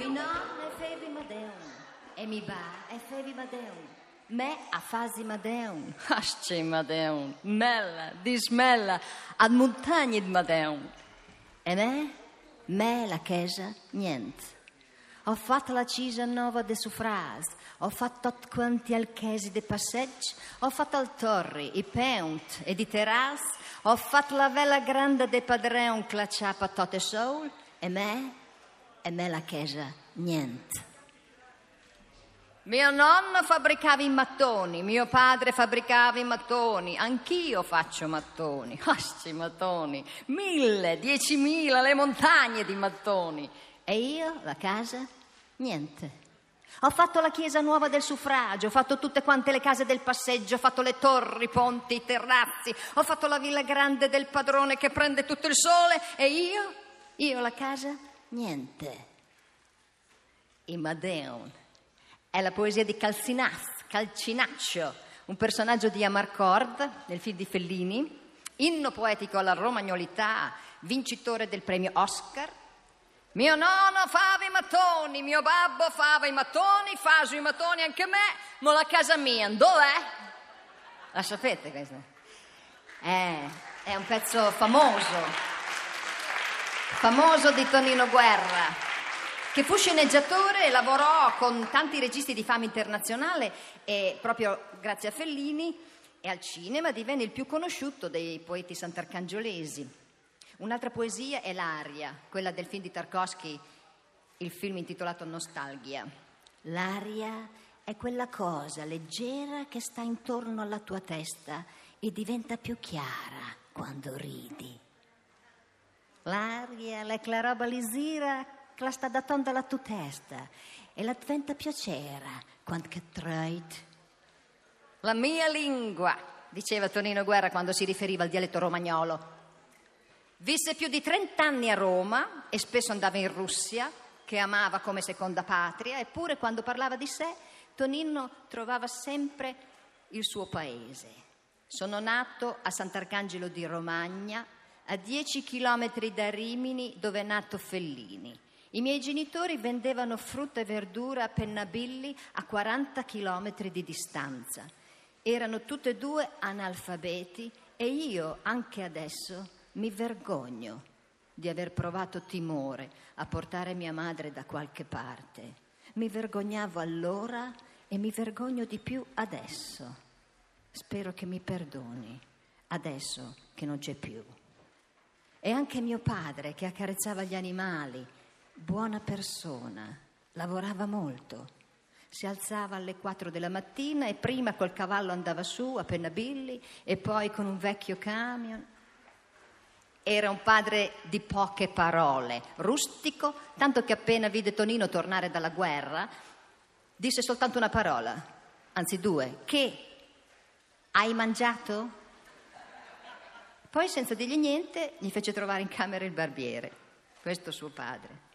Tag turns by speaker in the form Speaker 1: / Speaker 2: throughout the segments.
Speaker 1: mi nonna è fevi madeum. E mi ba è fevi madeum. Me a fasi madeum. Asce madeum. Mella, dismella, ad montagne madeum. E me? Me la chiesa? Niente. Ho fatto la cisa nuova de suffrage, ho fatto tutti quanti alchesi de passaggi, ho fatto al torri, i peunt e di terrasse, ho fatto la vela grande de padreon clacciapa tote soul, e me? E me la chiesa? Niente. Mio nonno fabbricava i mattoni, mio padre fabbricava i mattoni, anch'io faccio mattoni. Asci mattoni, mille, diecimila, le montagne di mattoni. E io, la casa? Niente. Ho fatto la chiesa nuova del suffragio, ho fatto tutte quante le case del passeggio, ho fatto le torri, i ponti, i terrazzi, ho fatto la villa grande del padrone che prende tutto il sole e io? Io la casa? Niente. I Madeon. È la poesia di Calcinaz, Calcinaccio, un personaggio di Amarcord nel film di Fellini, inno poetico alla romagnolità, vincitore del premio Oscar. Mio nonno fava i mattoni, mio babbo fava i mattoni, faso i mattoni anche me, ma la casa mia dov'è? La sapete questa? È, è un pezzo famoso, famoso di Tonino Guerra che fu sceneggiatore e lavorò con tanti registi di fama internazionale e proprio grazie a Fellini e al cinema divenne il più conosciuto dei poeti sant'arcangiolesi. Un'altra poesia è l'aria, quella del film di Tarkovsky, il film intitolato Nostalgia. L'aria è quella cosa leggera che sta intorno alla tua testa e diventa più chiara quando ridi. L'aria, la roba lisira che la sta datando alla tua testa e la diventa piacere quando che trade. La mia lingua, diceva Tonino Guerra quando si riferiva al dialetto romagnolo. Visse più di 30 anni a Roma e spesso andava in Russia, che amava come seconda patria, eppure quando parlava di sé, Tonino trovava sempre il suo paese. Sono nato a Sant'Arcangelo di Romagna, a 10 chilometri da Rimini, dove è nato Fellini. I miei genitori vendevano frutta e verdura a Pennabilli a 40 chilometri di distanza. Erano tutte e due analfabeti e io, anche adesso, mi vergogno di aver provato timore a portare mia madre da qualche parte. Mi vergognavo allora e mi vergogno di più adesso. Spero che mi perdoni, adesso che non c'è più. E anche mio padre che accarezzava gli animali, buona persona, lavorava molto. Si alzava alle 4 della mattina e prima col cavallo andava su a Pennabilli e poi con un vecchio camion. Era un padre di poche parole, rustico, tanto che appena vide Tonino tornare dalla guerra, disse soltanto una parola, anzi due, che hai mangiato? Poi senza dirgli niente gli fece trovare in camera il barbiere, questo suo padre.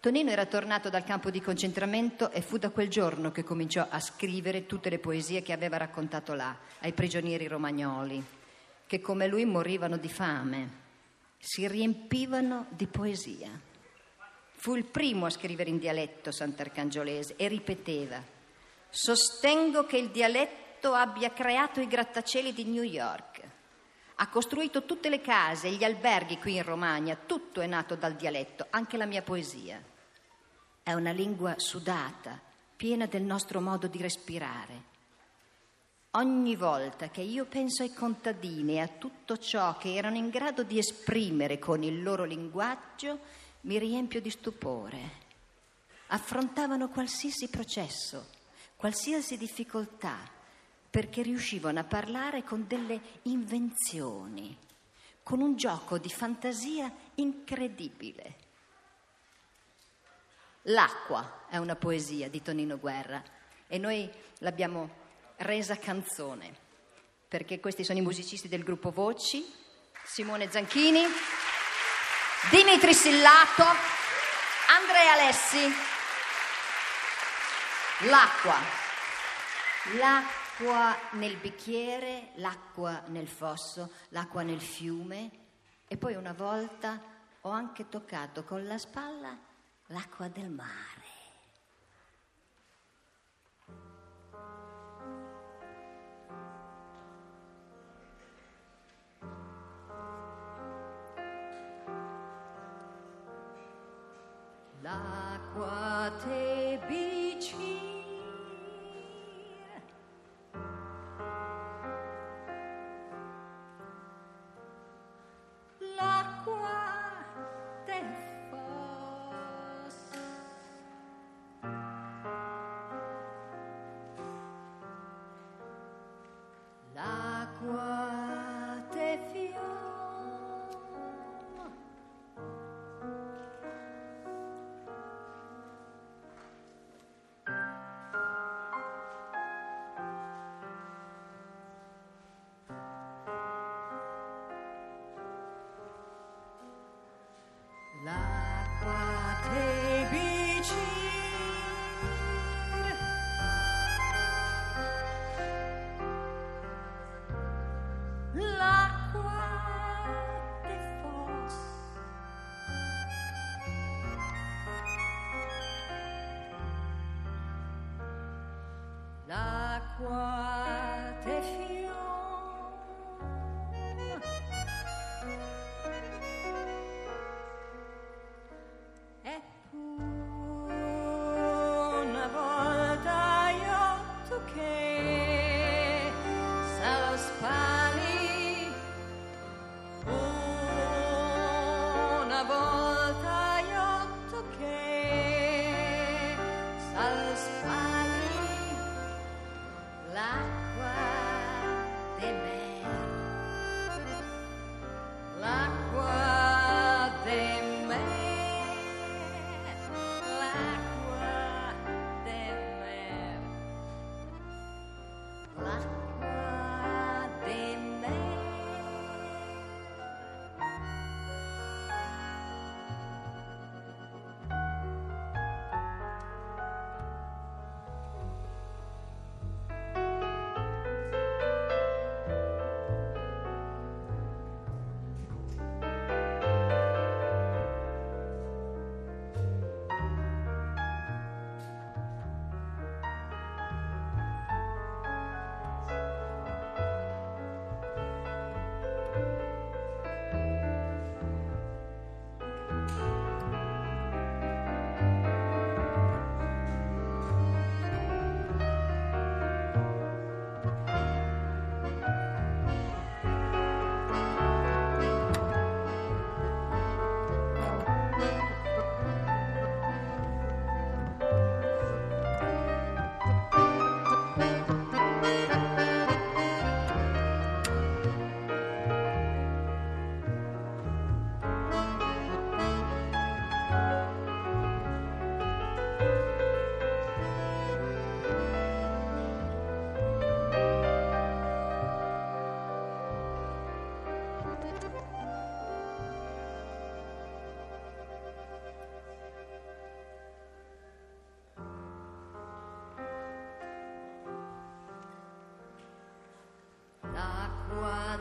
Speaker 1: Tonino era tornato dal campo di concentramento e fu da quel giorno che cominciò a scrivere tutte le poesie che aveva raccontato là, ai prigionieri romagnoli, che come lui morivano di fame, si riempivano di poesia. Fu il primo a scrivere in dialetto sant'arcangiolese e ripeteva: Sostengo che il dialetto abbia creato i grattacieli di New York. Ha costruito tutte le case gli alberghi qui in Romagna, tutto è nato dal dialetto, anche la mia poesia. È una lingua sudata, piena del nostro modo di respirare. Ogni volta che io penso ai contadini e a tutto ciò che erano in grado di esprimere con il loro linguaggio, mi riempio di stupore. Affrontavano qualsiasi processo, qualsiasi difficoltà, perché riuscivano a parlare con delle invenzioni, con un gioco di fantasia incredibile. L'acqua è una poesia di Tonino Guerra e noi l'abbiamo resa canzone, perché questi sono i musicisti del gruppo Voci, Simone Zanchini, Dimitri Sillato, Andrea Alessi. L'acqua. L'acqua l'acqua nel bicchiere, l'acqua nel fosso, l'acqua nel fiume e poi una volta ho anche toccato con la spalla l'acqua del mare. L'acqua te 好了。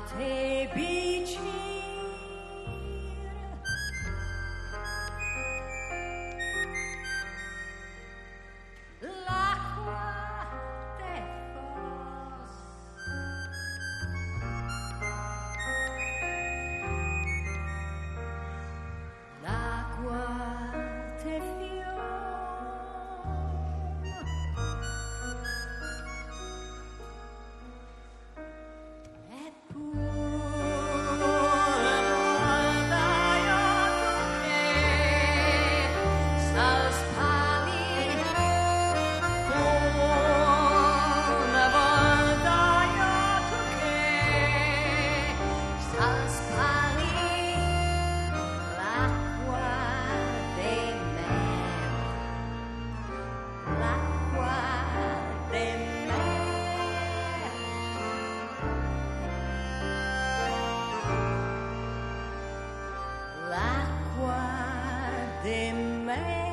Speaker 1: take away.